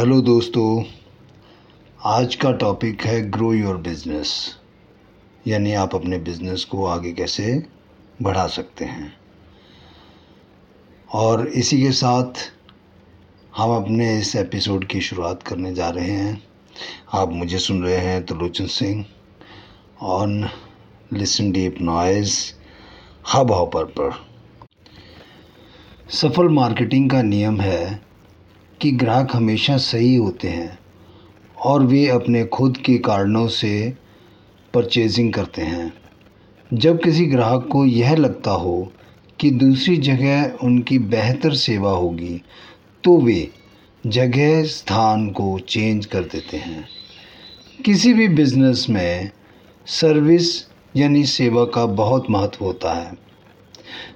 Hello दोस्तों, आज का टॉपिक है ग्रो योर बिज़नेस यानी आप अपने बिज़नेस को आगे कैसे बढ़ा सकते हैं। और इसी के साथ हम अपने इस एपिसोड की शुरुआत करने जा रहे हैं। आप मुझे सुन रहे हैं Trilochan Singh on listen deep noise hub hopper पर। सफल मार्केटिंग का नियम है कि ग्राहक हमेशा सही होते हैं और वे अपने खुद के कारणों से परचेजिंग करते हैं। जब किसी ग्राहक को यह लगता हो कि दूसरी जगह उनकी बेहतर सेवा होगी तो वे जगह, स्थान को चेंज कर देते हैं। किसी भी बिज़नेस में सर्विस यानी सेवा का बहुत महत्व होता है।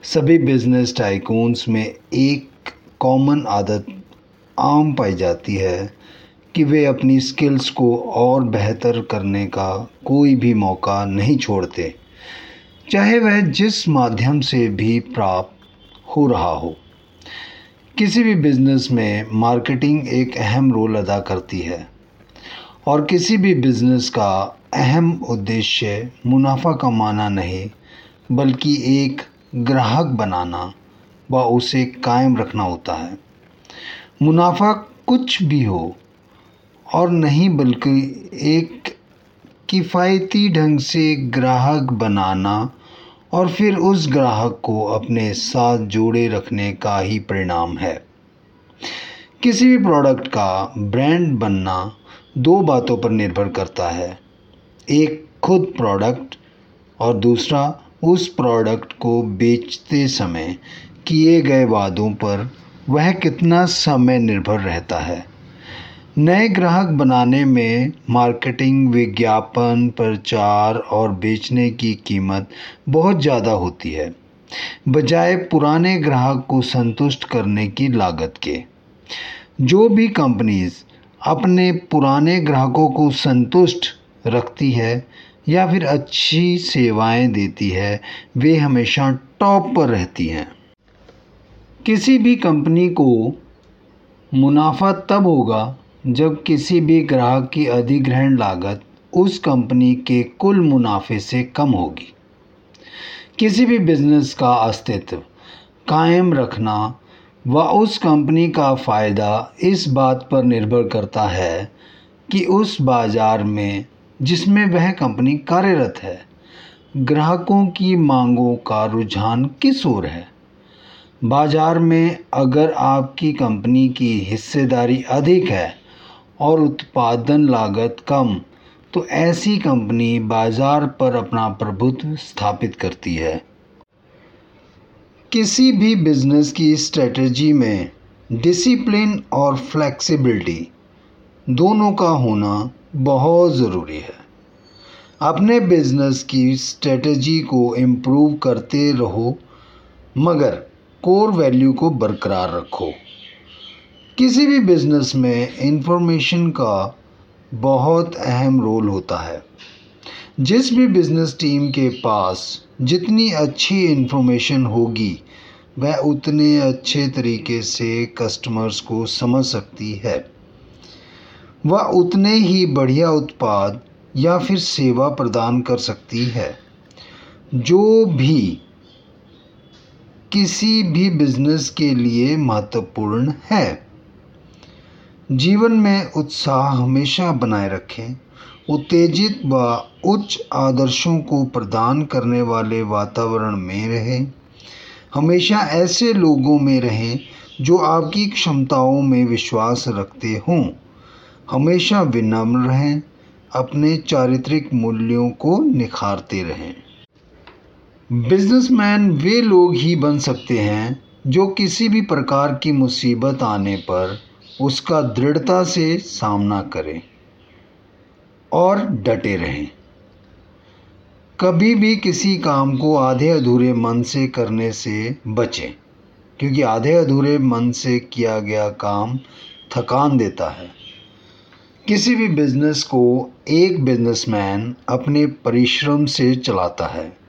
सभी बिज़नेस टाइकून्स में एक कॉमन आदत आम पाई जाती है कि वे अपनी स्किल्स को और बेहतर करने का कोई भी मौका नहीं छोड़ते, चाहे वह जिस माध्यम से भी प्राप्त हो रहा हो। किसी भी बिज़नेस में मार्केटिंग एक अहम रोल अदा करती है और किसी भी बिज़नेस का अहम उद्देश्य मुनाफा कमाना नहीं, बल्कि एक ग्राहक बनाना व उसे कायम रखना होता है। मुनाफा कुछ भी हो, और नहीं बल्कि एक किफ़ायती ढंग से ग्राहक बनाना और फिर उस ग्राहक को अपने साथ जोड़े रखने का ही परिणाम है। किसी भी प्रोडक्ट का ब्रांड बनना दो बातों पर निर्भर करता है, एक खुद प्रोडक्ट और दूसरा उस प्रोडक्ट को बेचते समय किए गए वादों पर वह कितना समय निर्भर रहता है। नए ग्राहक बनाने में मार्केटिंग, विज्ञापन, प्रचार और बेचने की कीमत बहुत ज़्यादा होती है, बजाय पुराने ग्राहक को संतुष्ट करने की लागत के। जो भी कंपनीज़ अपने पुराने ग्राहकों को संतुष्ट रखती है या फिर अच्छी सेवाएँ देती है, वे हमेशा टॉप पर रहती हैं। किसी भी कंपनी को मुनाफा तब होगा जब किसी भी ग्राहक की अधिग्रहण लागत उस कंपनी के कुल मुनाफे से कम होगी। किसी भी बिज़नेस का अस्तित्व कायम रखना व उस कंपनी का फ़ायदा इस बात पर निर्भर करता है कि उस बाज़ार में जिसमें वह कंपनी कार्यरत है, ग्राहकों की मांगों का रुझान किस ओर है। बाज़ार में अगर आपकी कंपनी की हिस्सेदारी अधिक है और उत्पादन लागत कम तो ऐसी कंपनी बाज़ार पर अपना प्रभुत्व स्थापित करती है। किसी भी बिज़नेस की स्ट्रेटजी में डिसिप्लिन और फ्लेक्सिबिलिटी दोनों का होना बहुत ज़रूरी है। अपने बिज़नेस की स्ट्रेटजी को इम्प्रूव करते रहो, मगर कोर वैल्यू को बरकरार रखो। किसी भी बिज़नेस में इंफॉर्मेशन का बहुत अहम रोल होता है। जिस भी बिज़नेस टीम के पास जितनी अच्छी इन्फॉर्मेशन होगी, वह उतने अच्छे तरीके से कस्टमर्स को समझ सकती है। वह उतने ही बढ़िया उत्पाद या फिर सेवा प्रदान कर सकती है। जो भी किसी भी बिज़नेस के लिए महत्वपूर्ण है। जीवन में उत्साह हमेशा बनाए रखें। उत्तेजित व उच्च आदर्शों को प्रदान करने वाले वातावरण में रहें। हमेशा ऐसे लोगों में रहें जो आपकी क्षमताओं में विश्वास रखते हों। हमेशा विनम्र रहें, अपने चारित्रिक मूल्यों को निखारते रहें। बिजनेसमैन वे लोग ही बन सकते हैं जो किसी भी प्रकार की मुसीबत आने पर उसका दृढ़ता से सामना करें और डटे रहें। कभी भी किसी काम को आधे अधूरे मन से करने से बचें, क्योंकि आधे अधूरे मन से किया गया काम थकान देता है। किसी भी बिज़नेस को एक बिजनेसमैन अपने परिश्रम से चलाता है।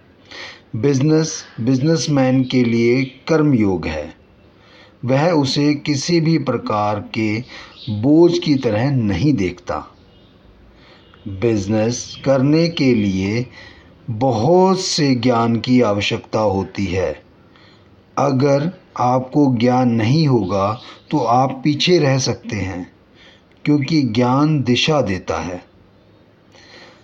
बिज़नेस, बिजनेसमैन के लिए कर्म योग है। वह उसे किसी भी प्रकार के बोझ की तरह नहीं देखता। बिज़नेस करने के लिए बहुत से ज्ञान की आवश्यकता होती है। अगर आपको ज्ञान नहीं होगा तो आप पीछे रह सकते हैं, क्योंकि ज्ञान दिशा देता है।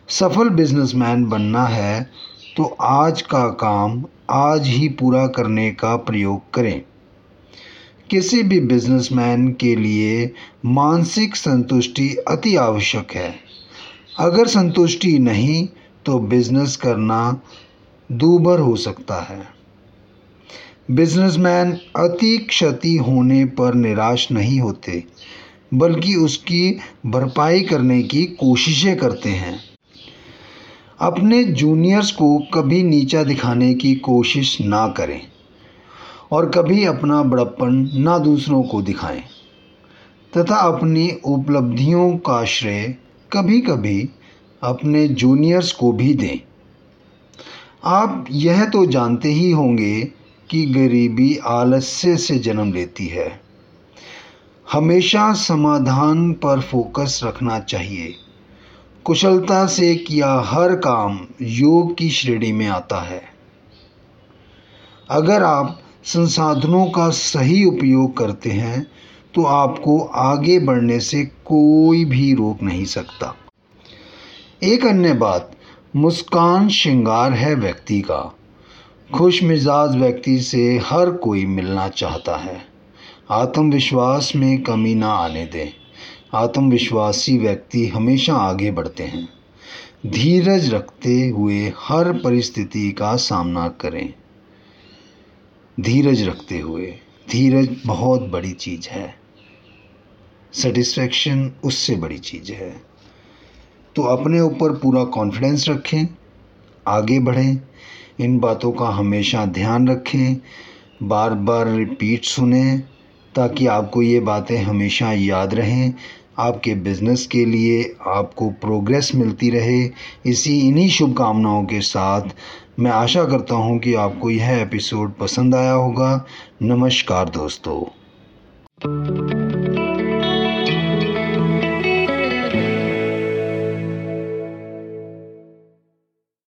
सफल बिजनेसमैन बनना है तो आज का काम आज ही पूरा करने का प्रयोग करें। किसी भी बिजनेसमैन के लिए मानसिक संतुष्टि अति आवश्यक है। अगर संतुष्टि नहीं तो बिज़नेस करना दूभर हो सकता है। बिजनेसमैन अति क्षति होने पर निराश नहीं होते, बल्कि उसकी भरपाई करने की कोशिशें करते हैं। अपने जूनियर्स को कभी नीचा दिखाने की कोशिश ना करें और कभी अपना बड़प्पन ना दूसरों को दिखाएँ तथा अपनी उपलब्धियों का श्रेय कभी कभी अपने जूनियर्स को भी दें। आप यह तो जानते ही होंगे कि गरीबी आलस्य से जन्म लेती है। हमेशा समाधान पर फोकस रखना चाहिए। कुशलता से किया हर काम योग की श्रेणी में आता है। अगर आप संसाधनों का सही उपयोग करते हैं तो आपको आगे बढ़ने से कोई भी रोक नहीं सकता। एक अन्य बात, मुस्कान श्रृंगार है व्यक्ति का। खुश मिजाज व्यक्ति से हर कोई मिलना चाहता है। आत्मविश्वास में कमी ना आने दें। आत्मविश्वासी व्यक्ति हमेशा आगे बढ़ते हैं। धीरज रखते हुए हर परिस्थिति का सामना करें। धीरज रखते हुए। धीरज बहुत बड़ी चीज़ है। सेटिस्फैक्शन उससे बड़ी चीज़ है। तो अपने ऊपर पूरा कॉन्फिडेंस रखें, आगे बढ़ें, इन बातों का हमेशा ध्यान रखें बार बार रिपीट सुने, ताकि आपको ये बातें हमेशा याद रहें आपके बिज़नेस के लिए आपको प्रोग्रेस मिलती रहे। इसी इन्हीं शुभकामनाओं के साथ मैं आशा करता हूँ कि आपको यह एपिसोड पसंद आया होगा। नमस्कार दोस्तों।